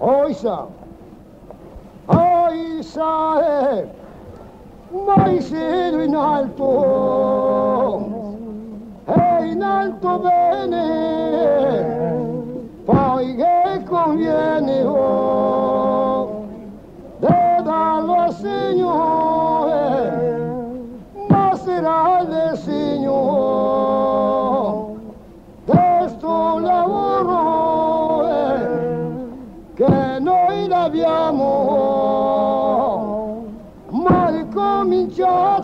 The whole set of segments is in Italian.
Oisa, Oisa, eh, mai siedo in alto, e in alto bene, poi che conviene, oh, de darlo al Signore, joy.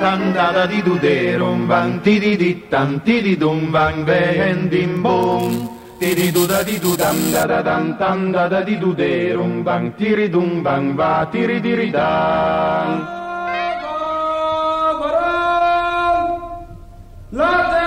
Tanda di duderum bang ti di di ti di dum bang vehendim bom di du da di du dam da da dam tam da di duderum bang ti ri dum bang va ti ri di ri dam La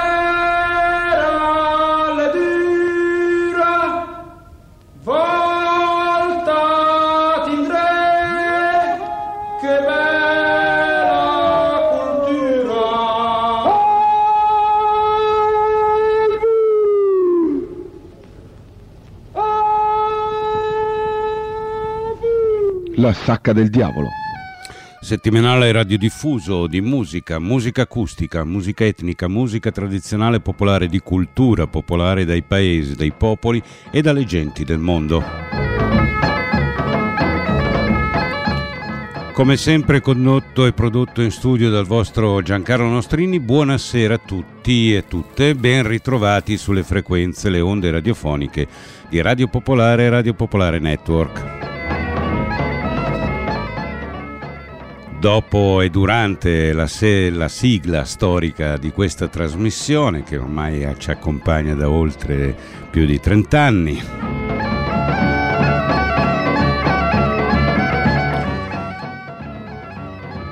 sacca del diavolo. Settimanale radiodiffuso di musica, musica acustica, musica etnica, musica tradizionale popolare di cultura popolare dai paesi, dai popoli e dalle genti del mondo. Come sempre condotto e prodotto in studio dal vostro Giancarlo Nostrini, buonasera a tutti e tutte, ben ritrovati sulle frequenze, le onde radiofoniche di Radio Popolare e Radio Popolare Network. Dopo e durante la, se- la sigla storica di questa trasmissione, che ormai ci accompagna da oltre più di 30 anni,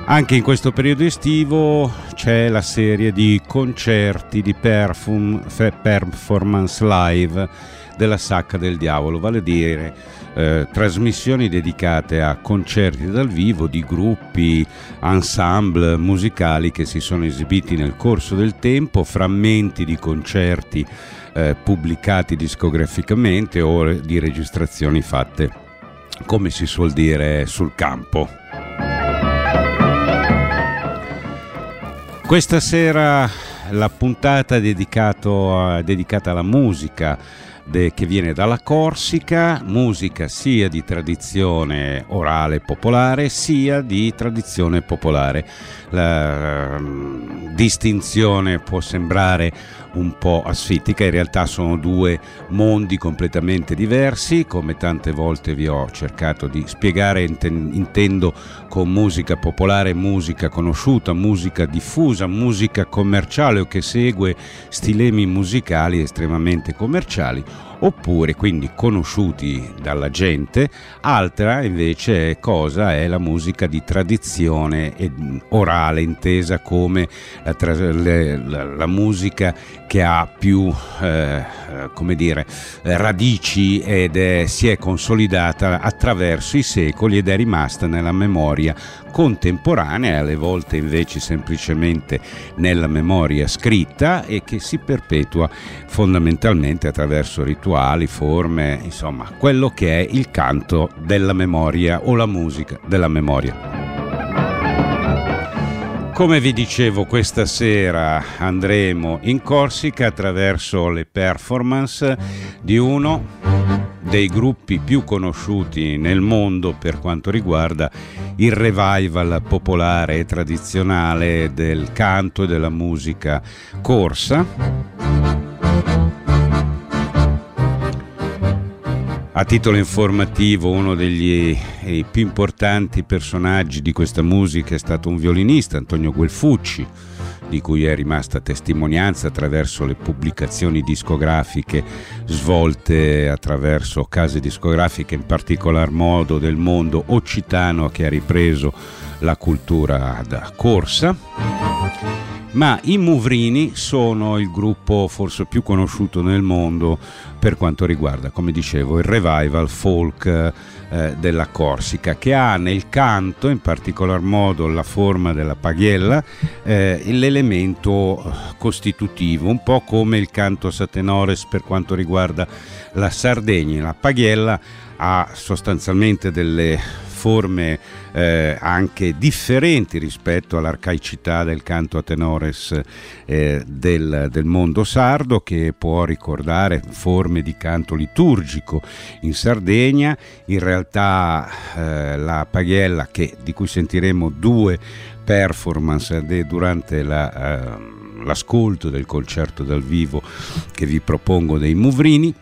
Anche in questo periodo estivo c'è la serie di concerti di perfum- performance live della Sacca del Diavolo, vale a dire eh, trasmissioni dedicate a concerti dal vivo di gruppi, ensemble musicali che si sono esibiti nel corso del tempo, frammenti di concerti eh, pubblicati discograficamente o di registrazioni fatte, come si suol dire, sul campo. Questa sera la puntata dedicata alla musica de- che viene dalla Corsica, musica sia di tradizione orale popolare sia di tradizione popolare. La mm, distinzione può sembrare un po' asfittica, in realtà sono due mondi completamente diversi, come tante volte vi ho cercato di spiegare, inten- intendo con musica popolare, musica conosciuta, musica diffusa, musica commerciale o che segue stilemi musicali estremamente commerciali, oppure quindi conosciuti dalla gente, altra invece cosa? È la musica di tradizione orale, intesa come la, tra- la- la musica che ha più eh, come dire, radici ed è- si è consolidata attraverso i secoli ed è rimasta nella memoria contemporanea, alle volte invece semplicemente nella memoria scritta e che si perpetua fondamentalmente attraverso rituali, forme, insomma, quello che è il canto della memoria o la musica della memoria. Come vi dicevo, questa sera andremo in Corsica attraverso le performance di uno dei gruppi più conosciuti nel mondo per quanto riguarda il revival popolare e tradizionale del canto e della musica corsa. A titolo informativo, uno degli eh, più importanti personaggi di questa musica è stato un violinista, Antonio Guelfucci, di cui è rimasta testimonianza attraverso le pubblicazioni discografiche svolte attraverso case discografiche, in particolar modo del mondo occitano che ha ripreso la cultura da corsa. Ma i Muvrini sono il gruppo forse più conosciuto nel mondo per quanto riguarda, come dicevo, il revival folk eh, della Corsica, che ha nel canto, in particolar modo la forma della paghiella, eh, l'elemento costitutivo, un po' come il canto satenores per quanto riguarda la Sardegna. La paghiella ha sostanzialmente delle forme eh, anche differenti rispetto all'arcaicità del canto a tenores eh, del, del, mondo sardo che può ricordare forme di canto liturgico in Sardegna, in realtà eh, la paghiella che, di cui sentiremo due performance durante la, ehm, l'ascolto del concerto dal vivo che vi propongo dei Muvrini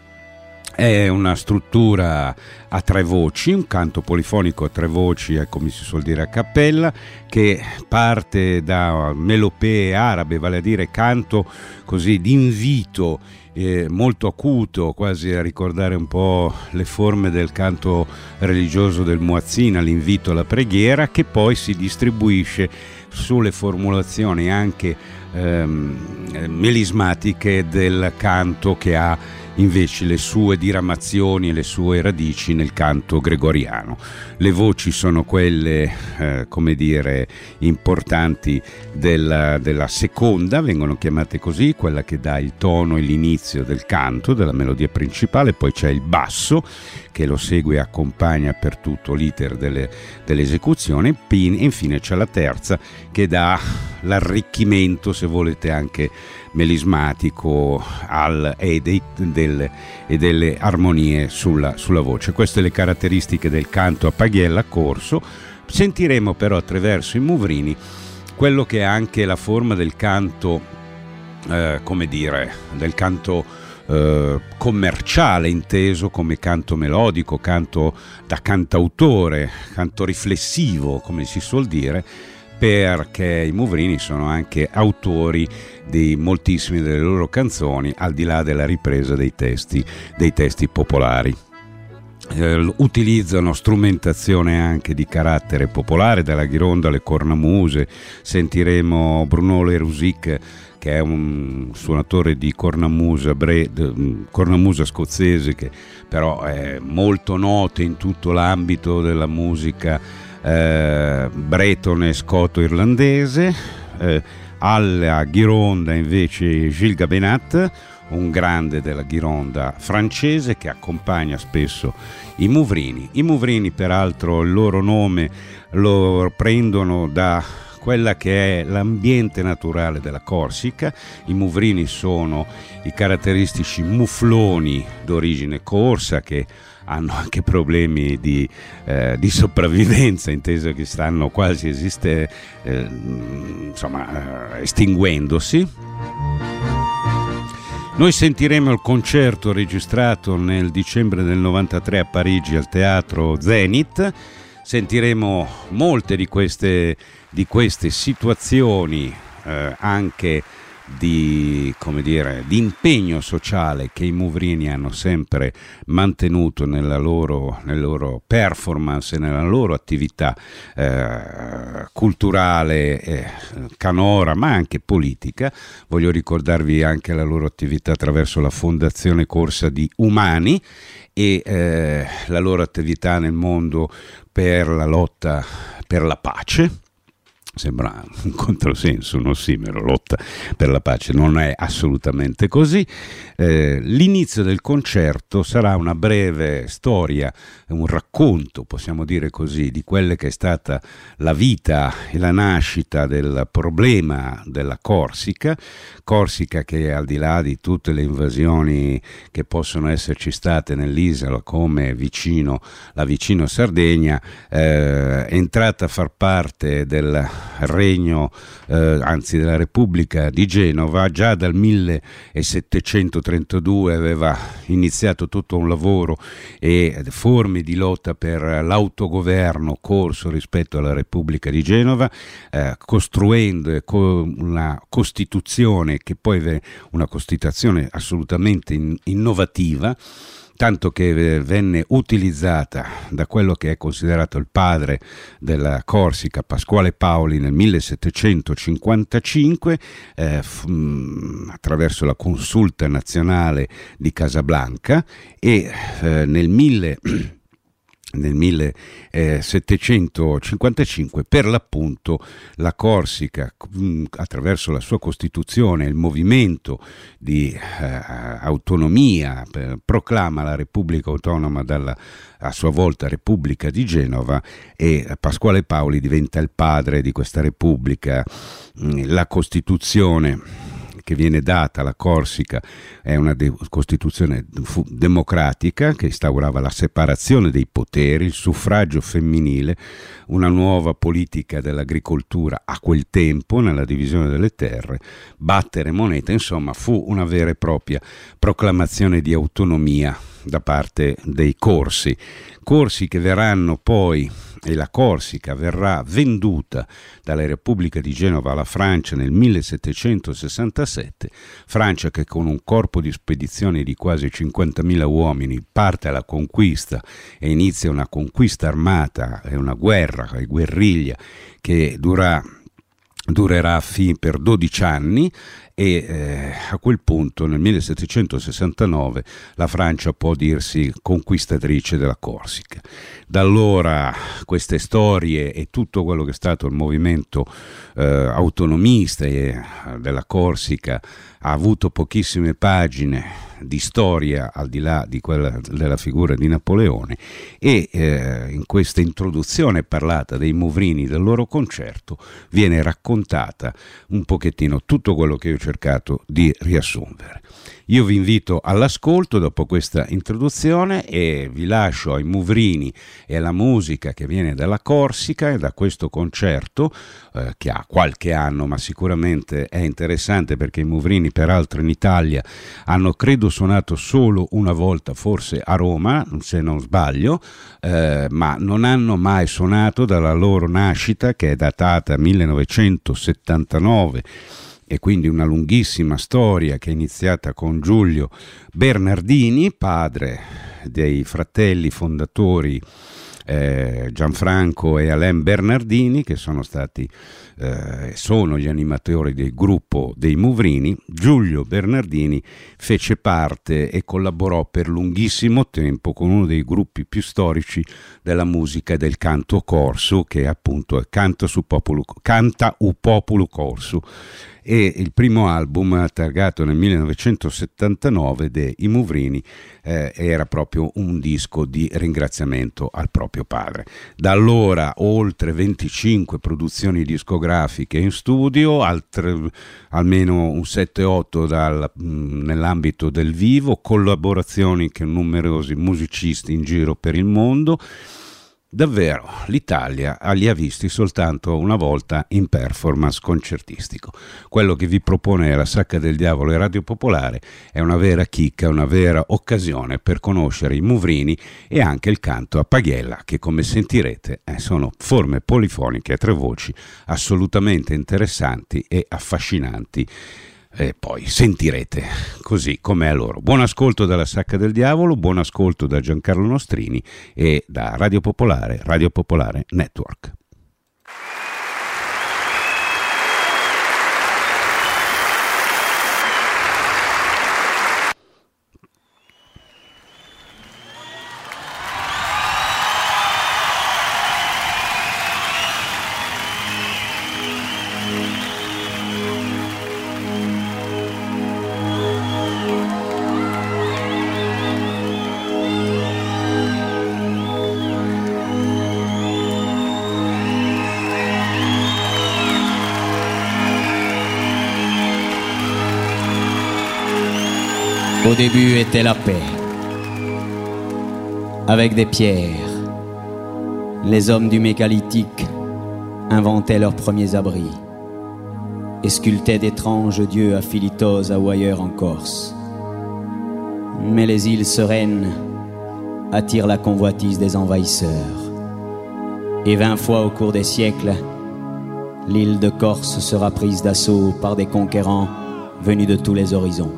è una struttura a tre voci, un canto polifonico a tre voci, come si suol dire a cappella, che parte da melopee arabe, vale a dire canto così d'invito eh, molto acuto, quasi a ricordare un po' le forme del canto religioso del Muazzina, l'invito alla preghiera, che poi si distribuisce sulle formulazioni anche ehm, melismatiche del canto che ha invece le sue diramazioni e le sue radici nel canto gregoriano. Le voci sono quelle, eh, come dire, importanti della, della, seconda, vengono chiamate così, quella che dà il tono e l'inizio del canto, della melodia principale, poi c'è il basso che lo segue e accompagna per tutto l'iter delle, dell'esecuzione e infine c'è la terza che dà l'arricchimento, se volete, anche melismatico al, e, dei, delle, e, delle, armonie sulla, sulla, voce. Queste le caratteristiche del canto a paghiella corso. Sentiremo però attraverso i muvrini quello che è anche la forma del canto, eh, come dire, del canto eh, commerciale inteso come canto melodico, canto da cantautore, canto riflessivo, come si suol dire, perché i Muvrini sono anche autori di moltissime delle loro canzoni, al di là della ripresa dei testi, dei testi popolari. Eh, utilizzano strumentazione anche di carattere popolare, dalla ghironda alle cornamuse, sentiremo Bruno Lerusic che è un suonatore di cornamusa, bre, cornamusa scozzese che però è molto noto in tutto l'ambito della musica eh, bretone scoto-irlandese. Eh, alla Ghironda invece Gilles Gabenat, un grande della Ghironda francese che accompagna spesso i Muvrini. I Muvrini peraltro il loro nome lo prendono da quella che è l'ambiente naturale della Corsica. I Muvrini sono i caratteristici mufloni d'origine corsa che hanno anche problemi di, eh, di sopravvivenza, inteso che stanno quasi esiste, eh, insomma, eh, estinguendosi. Noi sentiremo il concerto registrato nel dicembre del 93 a Parigi al teatro Zenith, sentiremo molte di queste, di queste situazioni eh, anche di, dire, di, impegno sociale che i Muvrini hanno sempre mantenuto nella loro, nella loro performance nella loro attività eh, culturale, eh, canora, ma anche politica. Voglio ricordarvi anche la loro attività attraverso la Fondazione Corsa di Umani e eh, la loro attività nel mondo per la lotta per la pace Sembra un controsenso, un ossimero, lotta per la pace. Non è assolutamente così. Eh, l'inizio del concerto sarà una breve storia, un racconto, possiamo dire così, di quella che è stata la vita e la nascita del problema della Corsica. Corsica che al di là di tutte le invasioni che possono esserci state nell'isola, come vicino, la vicino Sardegna, eh, è entrata a far parte del regno, eh, anzi della Repubblica di Genova, già dal 1732 aveva iniziato tutto un lavoro e forme di lotta per l'autogoverno corso rispetto alla Repubblica di Genova, eh, costruendo una Costituzione che poi è una Costituzione assolutamente in, innovativa tanto che eh, venne utilizzata da quello che è considerato il padre della Corsica, Pasquale Paoli, nel 1755, eh, f- mm, attraverso la Consulta Nazionale di Casablanca e eh, nel 1755 nel 1755 per l'appunto la Corsica mm, attraverso la sua costituzione il movimento di eh, autonomia eh, proclama la Repubblica Autonoma dalla a sua volta Repubblica di Genova e Pasquale Paoli diventa il padre di questa Repubblica. Mm, la Costituzione che viene data alla Corsica è una de- Costituzione democratica che instaurava la separazione dei poteri, il suffragio femminile, una nuova politica dell'agricoltura a quel tempo nella divisione delle terre, battere moneta, insomma fu una vera e propria proclamazione di autonomia da parte dei corsi, corsi che verranno poi e la Corsica verrà venduta dalla Repubblica di Genova alla Francia nel 1767, Francia che con un corpo di spedizione di quasi 50.000 uomini parte alla conquista e inizia una conquista armata e una guerra, una guerriglia che dura durerà fin per 12 anni e eh, a quel punto nel 1769 la Francia può dirsi conquistatrice della Corsica. Da allora queste storie e tutto quello che è stato il movimento eh, autonomista eh, della Corsica ha avuto pochissime pagine di storia al di là di quella della figura di Napoleone e eh, in questa introduzione parlata dei Movrini del loro concerto viene raccontata un pochettino tutto quello che io ho cercato di riassumere. Io vi invito all'ascolto dopo questa introduzione e vi lascio ai Muvrini e alla musica che viene dalla Corsica e da questo concerto eh, che ha qualche anno ma sicuramente è interessante perché i Muvrini peraltro in Italia hanno credo suonato solo una volta forse a Roma se non sbaglio eh, ma non hanno mai suonato dalla loro nascita che è datata 1979 e quindi una lunghissima storia che è iniziata con Giulio Bernardini, padre dei fratelli fondatori eh, Gianfranco e Alain Bernardini, che sono stati eh, sono gli animatori del gruppo dei Muvrini, Giulio Bernardini fece parte e collaborò per lunghissimo tempo con uno dei gruppi più storici della musica del canto corso, che appunto è Canta, su popolo, Canta u Popolo Corso e il primo album targato nel 1979 dei Muvrini eh, era proprio un disco di ringraziamento al proprio padre. Da allora oltre 25 produzioni discografiche in studio, altre, almeno un 7-8 mm, nell'ambito del vivo, collaborazioni con numerosi musicisti in giro per il mondo Davvero, l'Italia li ha visti soltanto una volta in performance concertistico. Quello che vi propone la Sacca del Diavolo e Radio Popolare è una vera chicca, una vera occasione per conoscere i Muvrini e anche il canto a paghiella, che come sentirete eh, sono forme polifoniche a tre voci assolutamente interessanti e affascinanti e poi sentirete così come a loro. Buon ascolto dalla Sacca del Diavolo, buon ascolto da Giancarlo Nostrini e da Radio Popolare, Radio Popolare Network. Au début était la paix. Avec des pierres, les hommes du mégalithique inventaient leurs premiers abris et sculptaient d'étranges dieux à Philitos ou ailleurs en Corse. Mais les îles sereines attirent la convoitise des envahisseurs. Et vingt fois au cours des siècles, l'île de Corse sera prise d'assaut par des conquérants venus de tous les horizons.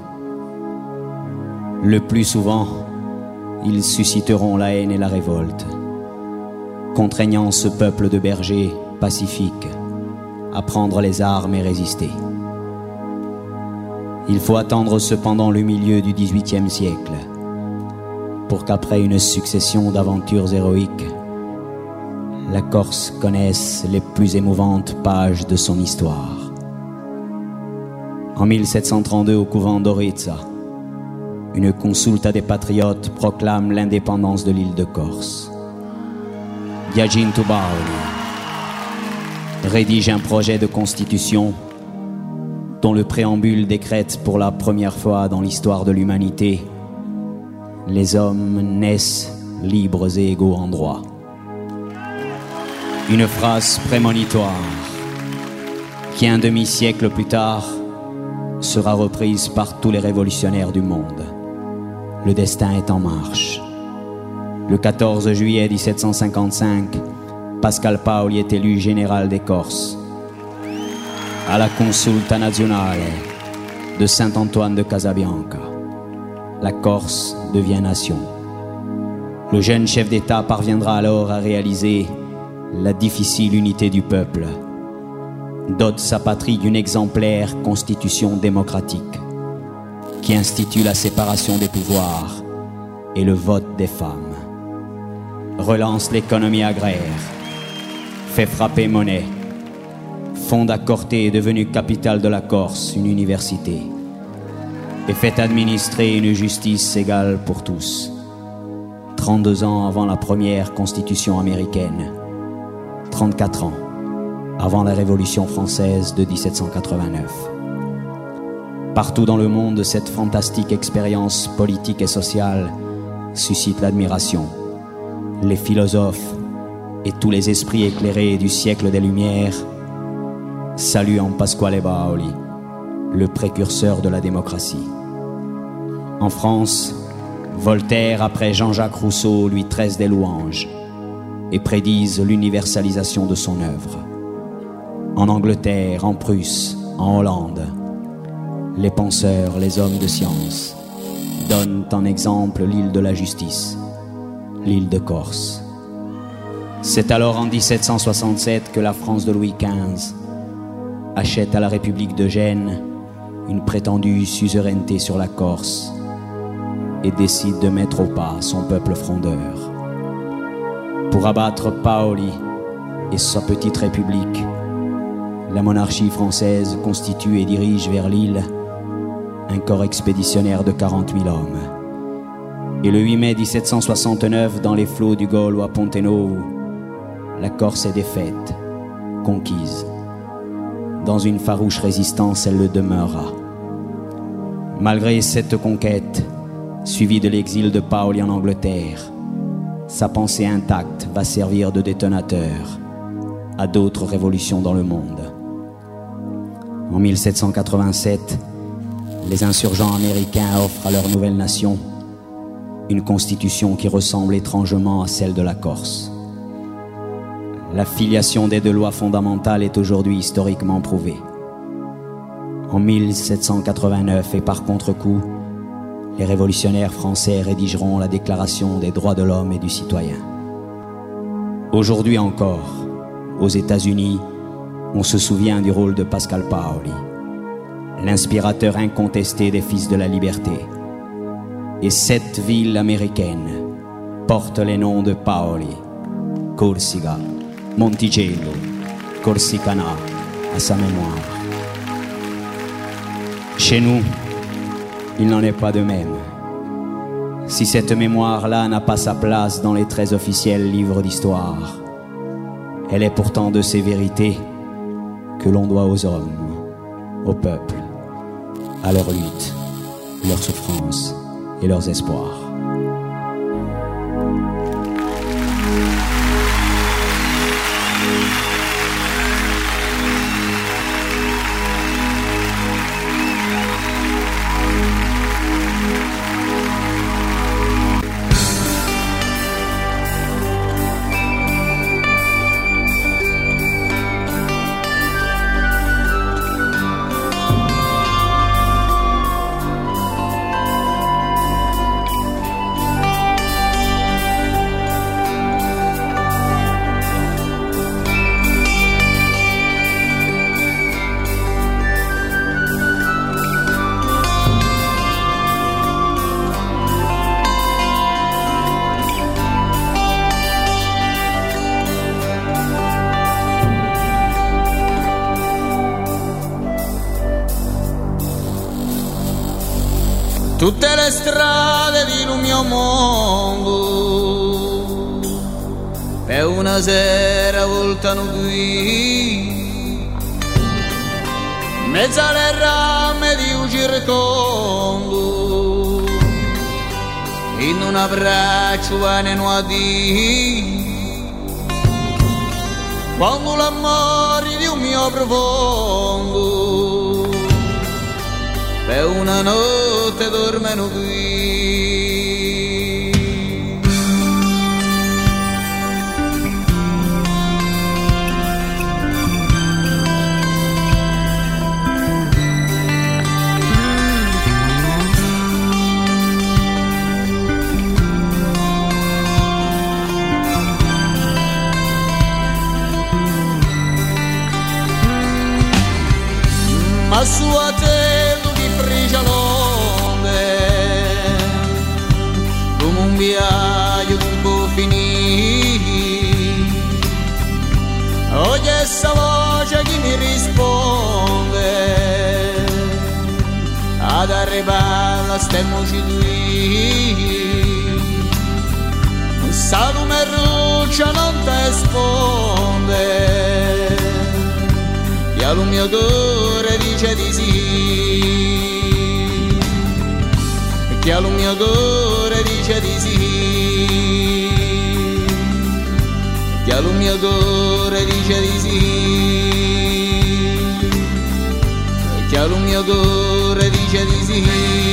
Le plus souvent, ils susciteront la haine et la révolte, contraignant ce peuple de bergers pacifiques à prendre les armes et résister. Il faut attendre cependant le milieu du XVIIIe siècle pour qu'après une succession d'aventures héroïques, la Corse connaisse les plus émouvantes pages de son histoire. En 1732, au couvent d'Orizza, une consulta des patriotes proclame l'indépendance de l'île de Corse. Giacinto Bauli rédige un projet de constitution dont le préambule décrète pour la première fois dans l'histoire de l'humanité les hommes naissent libres et égaux en droit. Une phrase prémonitoire qui un demi-siècle plus tard sera reprise par tous les révolutionnaires du monde. Le destin est en marche. Le 14 juillet 1755, Pascal Paoli est élu général des Corses. À la consulta nazionale de Saint-Antoine de Casabianca, la Corse devient nation. Le jeune chef d'État parviendra alors à réaliser la difficile unité du peuple, dote sa patrie d'une exemplaire constitution démocratique qui institue la séparation des pouvoirs et le vote des femmes, relance l'économie agraire, fait frapper monnaie, fonde à Corté, devenue capitale de la Corse, une université, et fait administrer une justice égale pour tous. 32 ans avant la première constitution américaine, 34 ans avant la Révolution française de 1789. Partout dans le monde, cette fantastique expérience politique et sociale suscite l'admiration. Les philosophes et tous les esprits éclairés du siècle des Lumières saluent en Pasquale Baoli, le précurseur de la démocratie. En France, Voltaire, après Jean-Jacques Rousseau, lui tresse des louanges et prédise l'universalisation de son œuvre. En Angleterre, en Prusse, en Hollande, les penseurs, les hommes de science donnent en exemple l'île de la justice, l'île de Corse. C'est alors en 1767 que la France de Louis XV achète à la République de Gênes une prétendue suzeraineté sur la Corse et décide de mettre au pas son peuple frondeur. Pour abattre Paoli et sa petite république, la monarchie française constitue et dirige vers l'île un corps expéditionnaire de 40 000 hommes. Et le 8 mai 1769, dans les flots du Gaulois Pontenovo, la Corse est défaite, conquise. Dans une farouche résistance, elle le demeurera. Malgré cette conquête, suivie de l'exil de Paoli en Angleterre, sa pensée intacte va servir de détonateur à d'autres révolutions dans le monde. En 1787, les insurgents américains offrent à leur nouvelle nation une constitution qui ressemble étrangement à celle de la Corse. La filiation des deux lois fondamentales est aujourd'hui historiquement prouvée. En 1789 et par contre-coup, les révolutionnaires français rédigeront la Déclaration des droits de l'homme et du citoyen. Aujourd'hui encore, aux États-Unis, on se souvient du rôle de Pascal Paoli, l'inspirateur incontesté des fils de la liberté. Et sept villes américaines portent les noms de Paoli, Corsica, Monticello, Corsicana à sa mémoire. Chez nous, il n'en est pas de même. Si cette mémoire-là n'a pas sa place dans les très officiels livres d'histoire, elle est pourtant de ces vérités que l'on doit aux hommes, au peuple, à leur lutte, leur souffrance et leurs espoirs. Voltano qui. Mezzo alle rame di un circondo. In un abbraccio ne nuoti quando l'amore di un mio profondo. Per una notte dormono qui. Ma sua te di frigialone come un viaggio che può oggi essa voce che mi risponde. Ad arrivare a stemmoci qui Salume ruccia non te risponde e al mio cuore dice di sì. Che al mio cuore dice di sì. Che al mio cuore dice di sì. Che al mio cuore dice di sì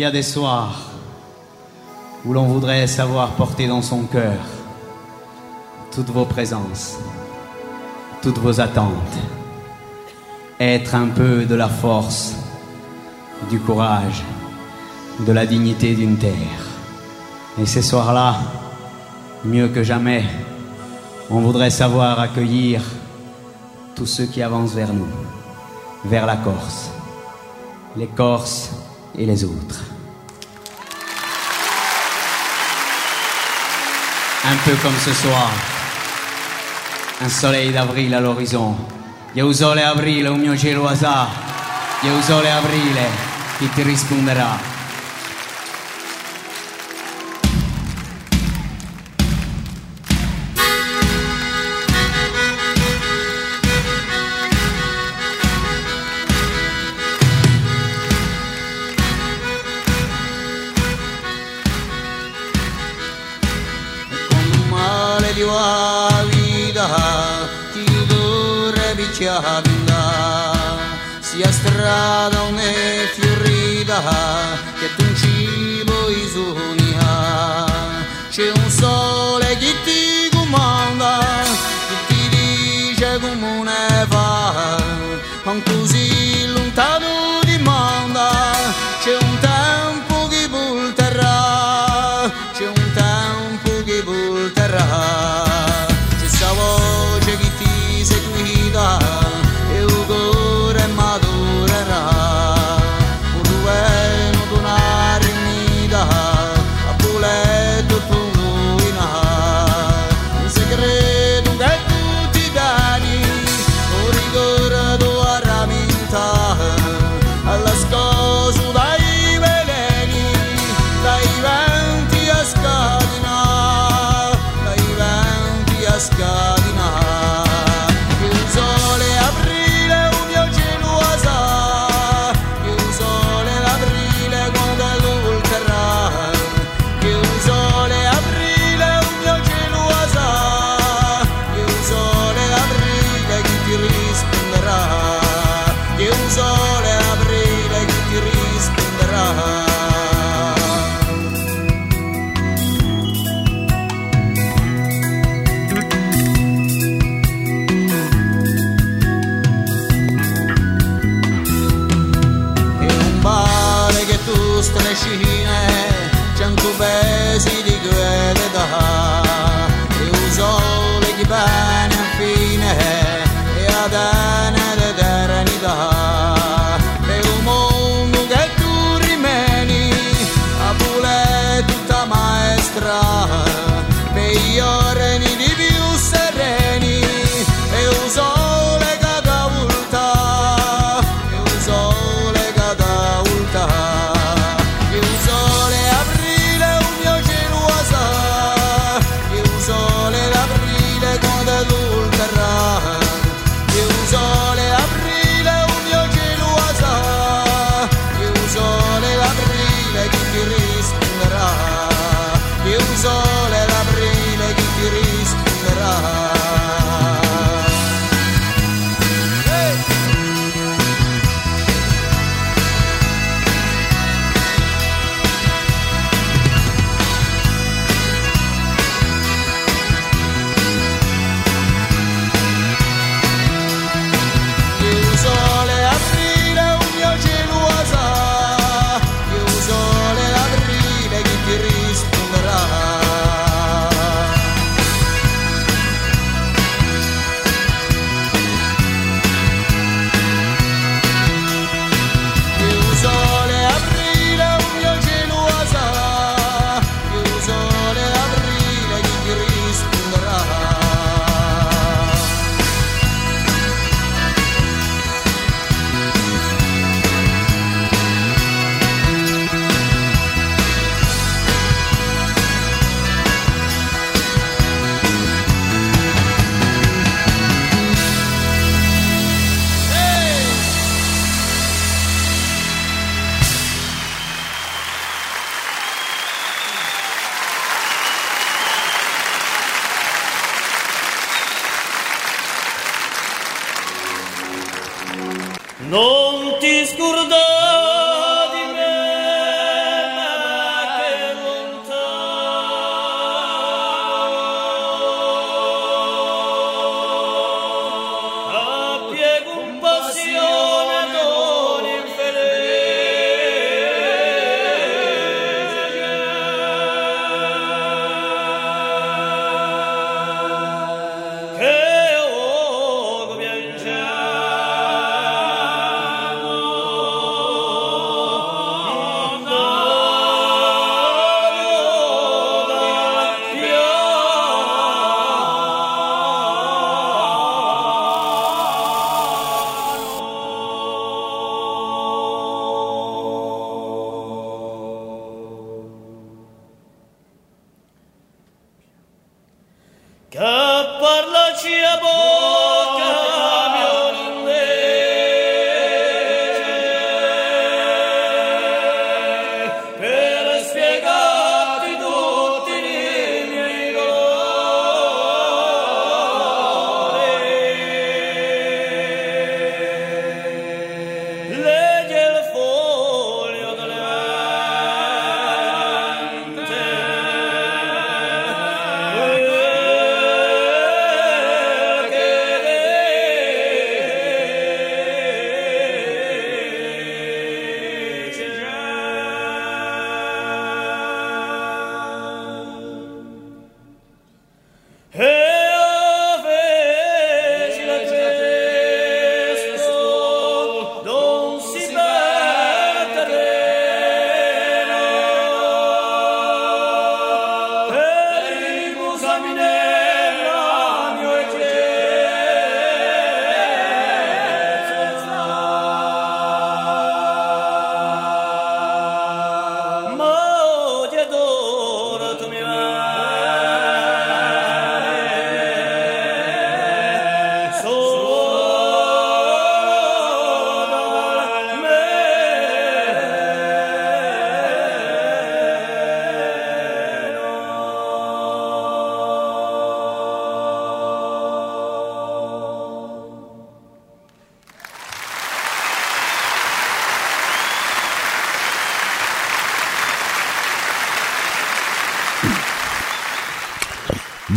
y a des soirs où l'on voudrait savoir porter dans son cœur toutes vos présences, toutes vos attentes, être un peu de la force, du courage, de la dignité d'une terre. Et ces soirs-là, mieux que jamais, on voudrait savoir accueillir tous ceux qui avancent vers nous, vers la Corse, les Corses et les autres. Un peu comme ce soir, un soleil d'avril à l'horizon. Io un sole un mio cielo a sa, io un sole aprile, chi ti? Vinda sia strada o ne fiorita che tu cibo i sogna c'è un sole che ti comanda che ti dice come ne va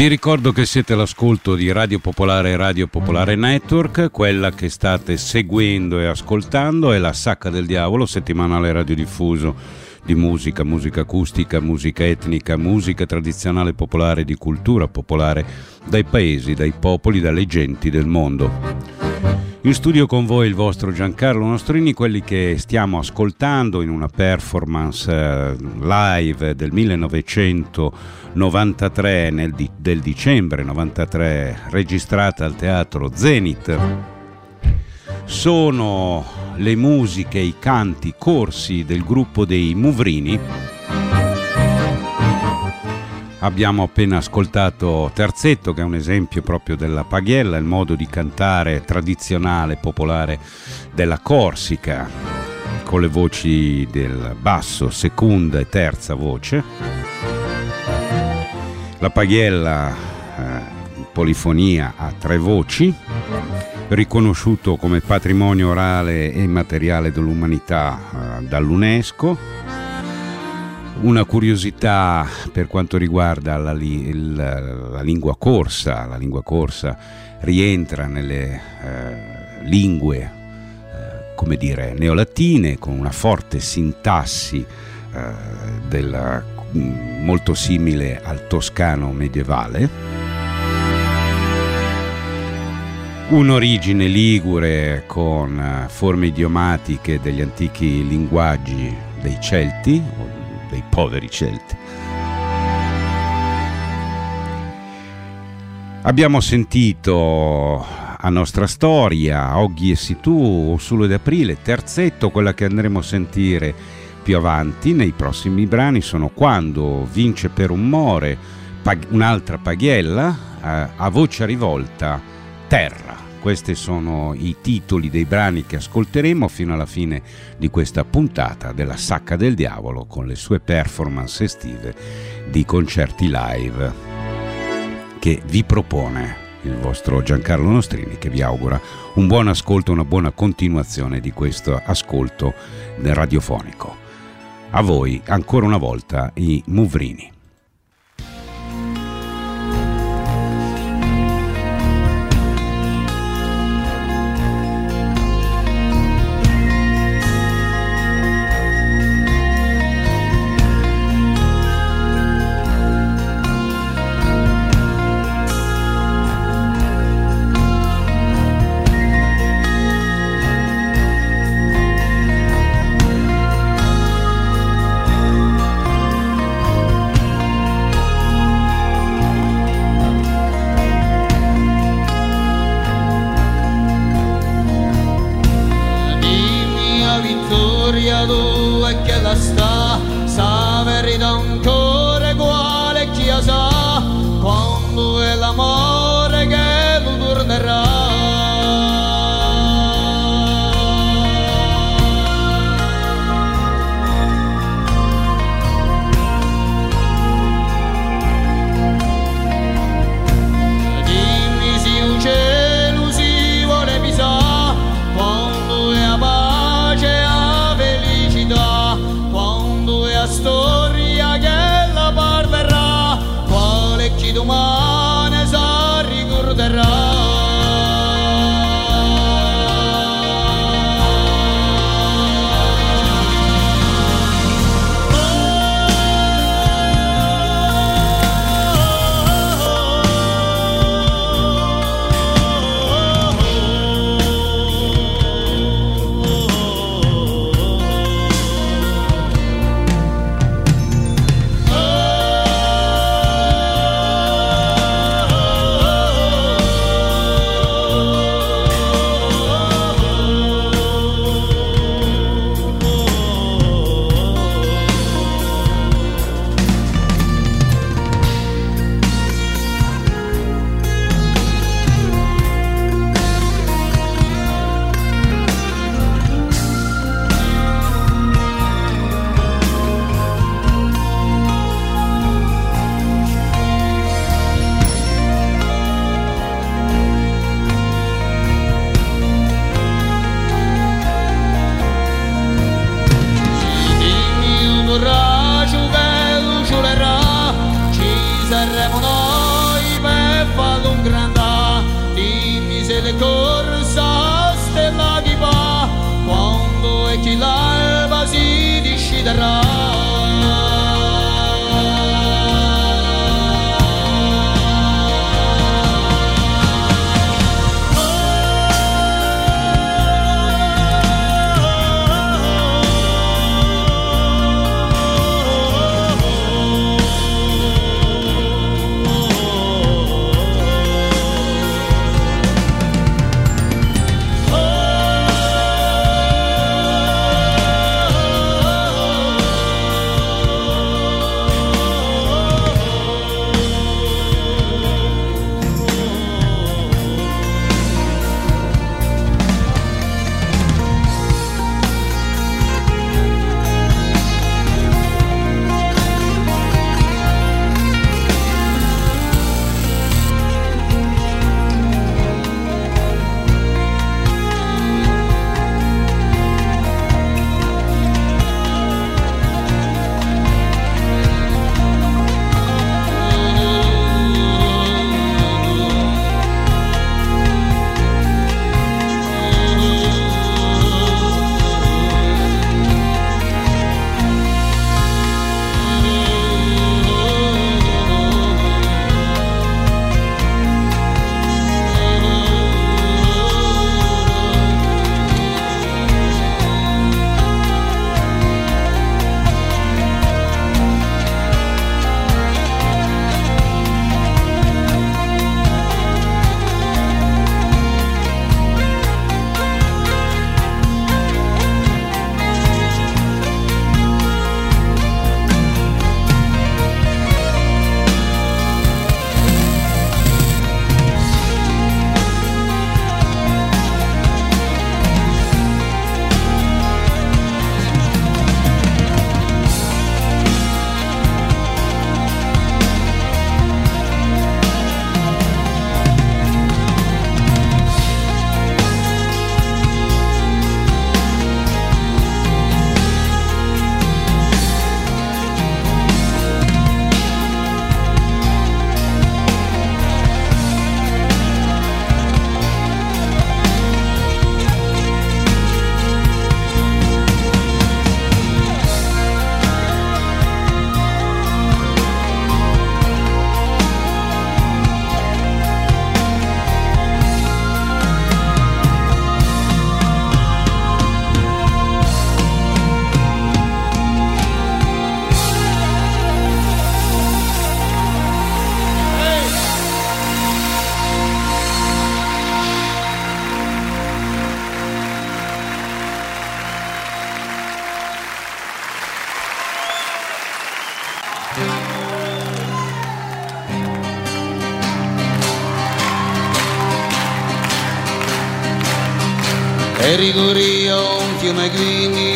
Vi ricordo che siete all'ascolto di Radio Popolare e Radio Popolare Network, quella che state seguendo e ascoltando è la Sacca del Diavolo, settimanale radiodiffuso di musica, musica acustica, musica etnica, musica tradizionale popolare, di cultura popolare dai paesi, dai popoli, dalle genti del mondo. In studio con voi il vostro Giancarlo Nostrini, quelli che stiamo ascoltando in una performance eh, live del 1993, nel di- del dicembre 93, registrata al teatro Zenith. Sono le musiche, i canti, i corsi del gruppo dei Muvrini Abbiamo appena ascoltato Terzetto, che è un esempio proprio della paghiella, il modo di cantare tradizionale, popolare della Corsica, con le voci del basso, seconda e terza voce. La paghiella, eh, polifonia, a tre voci, riconosciuto come patrimonio orale e immateriale dell'umanità eh, dall'UNESCO una curiosità per quanto riguarda la, il, la, lingua corsa, la lingua corsa rientra nelle eh, lingue, eh, come dire, neolatine, con una forte sintassi eh, della, molto simile al toscano medievale. Un'origine ligure con eh, forme idiomatiche degli antichi linguaggi dei Celti, dei poveri Celti. Abbiamo sentito a nostra storia, Oggi e Situ, Solo d'Aprile, terzetto, quella che andremo a sentire più avanti nei prossimi brani sono Quando vince per un more, un'altra paghiella, eh, a voce rivolta, Terra. Questi sono i titoli dei brani che ascolteremo fino alla fine di questa puntata della Sacca del Diavolo con le sue performance estive di concerti live che vi propone il vostro Giancarlo Nostrini che vi augura un buon ascolto, una buona continuazione di questo ascolto radiofonico. A voi ancora una volta i Muvrini. Liguria un fiume Guini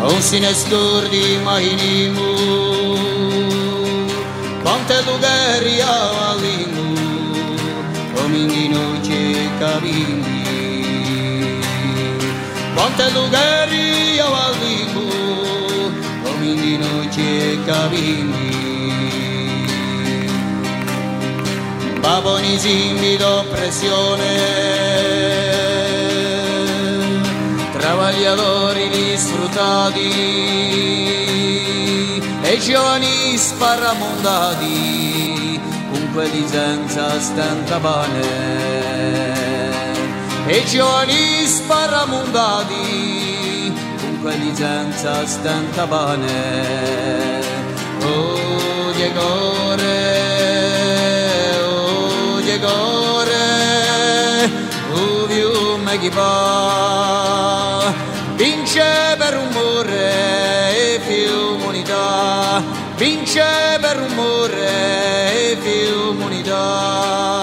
un sinestur di Mahinimu Ponte Lugari a Alimu O menino de Cabindi Ponte Lugari Baboni simbi d'oppressione, travagliatori di sfruttati e giovani sparramondati, con quelli senza stenta pane. E giovani sparramondati, con quelli senza stenta pane. Oh, Diegore, gore uvium chi va vince per rumore e più unità vince per rumore e più unità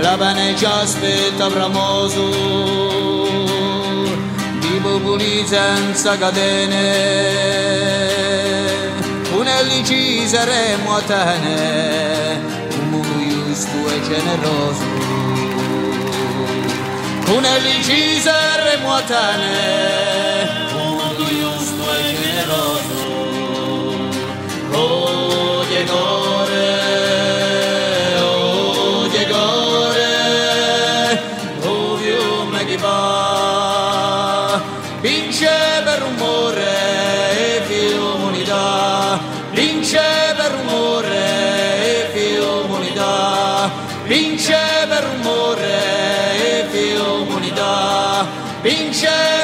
la bene ci aspetta bramoso di popoli senza catene un'elli ci saremo a tene, un mondo giusto e generoso. Un'elli ci saremo a tene, un mondo giusto e generoso. Oh, Diegore, vince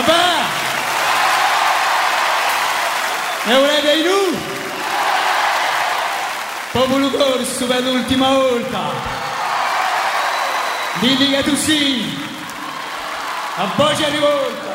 Apa? E ora in U! Popolo Corso per l'ultima volta! Digli che tu sì! A voce rivolta!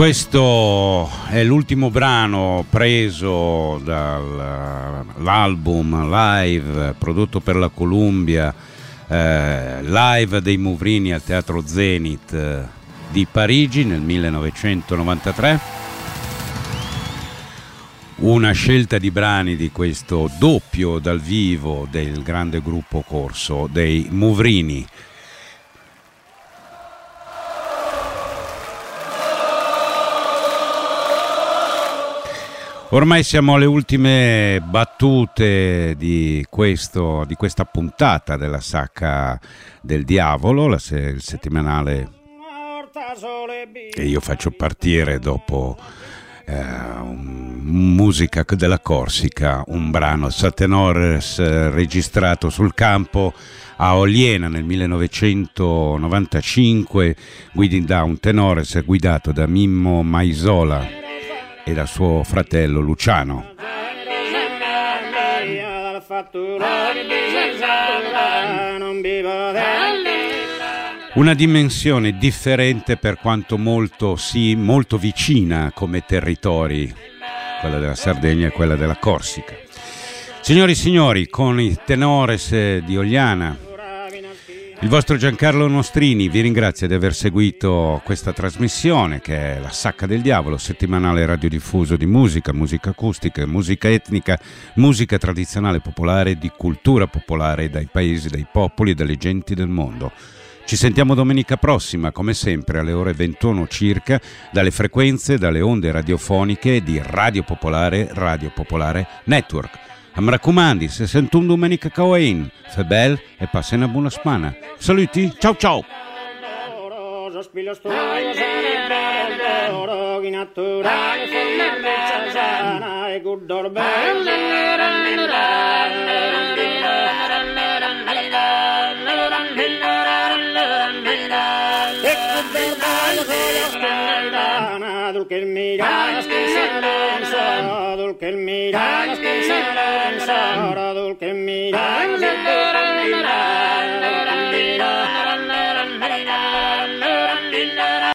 Questo è l'ultimo brano preso dall'album live prodotto per la Columbia, eh, live dei Muvrini al Teatro Zenith eh, di Parigi nel 1993. Una scelta di brani di questo doppio dal vivo del grande gruppo corso dei Muvrini. Ormai siamo alle ultime battute di, questo, di questa puntata della Sacca del Diavolo, la, il settimanale che io faccio partire dopo eh, musica della Corsica, un brano Satenores eh, registrato sul campo a Oliena nel 1995, guiding da un tenores guidato da Mimmo Maisola e da suo fratello Luciano. Una dimensione differente per quanto molto, sì, molto vicina come territori, quella della Sardegna e quella della Corsica. Signori e signori, con i tenores di Oliana, il vostro Giancarlo Nostrini vi ringrazia di aver seguito questa trasmissione che è La Sacca del Diavolo, settimanale radiodiffuso di musica, musica acustica, musica etnica, musica tradizionale popolare, di cultura popolare dai paesi, dai popoli e dalle genti del mondo. Ci sentiamo domenica prossima, come sempre, alle ore 21 circa, dalle frequenze, dalle onde radiofoniche di Radio Popolare, Radio Popolare Network. Am raccomandi, se sento un domenica Kawain, fe bel e passe una buona spana. Saluti, ciao ciao! Dul que el mirar dul mirant, sense hora d'ul que mirant,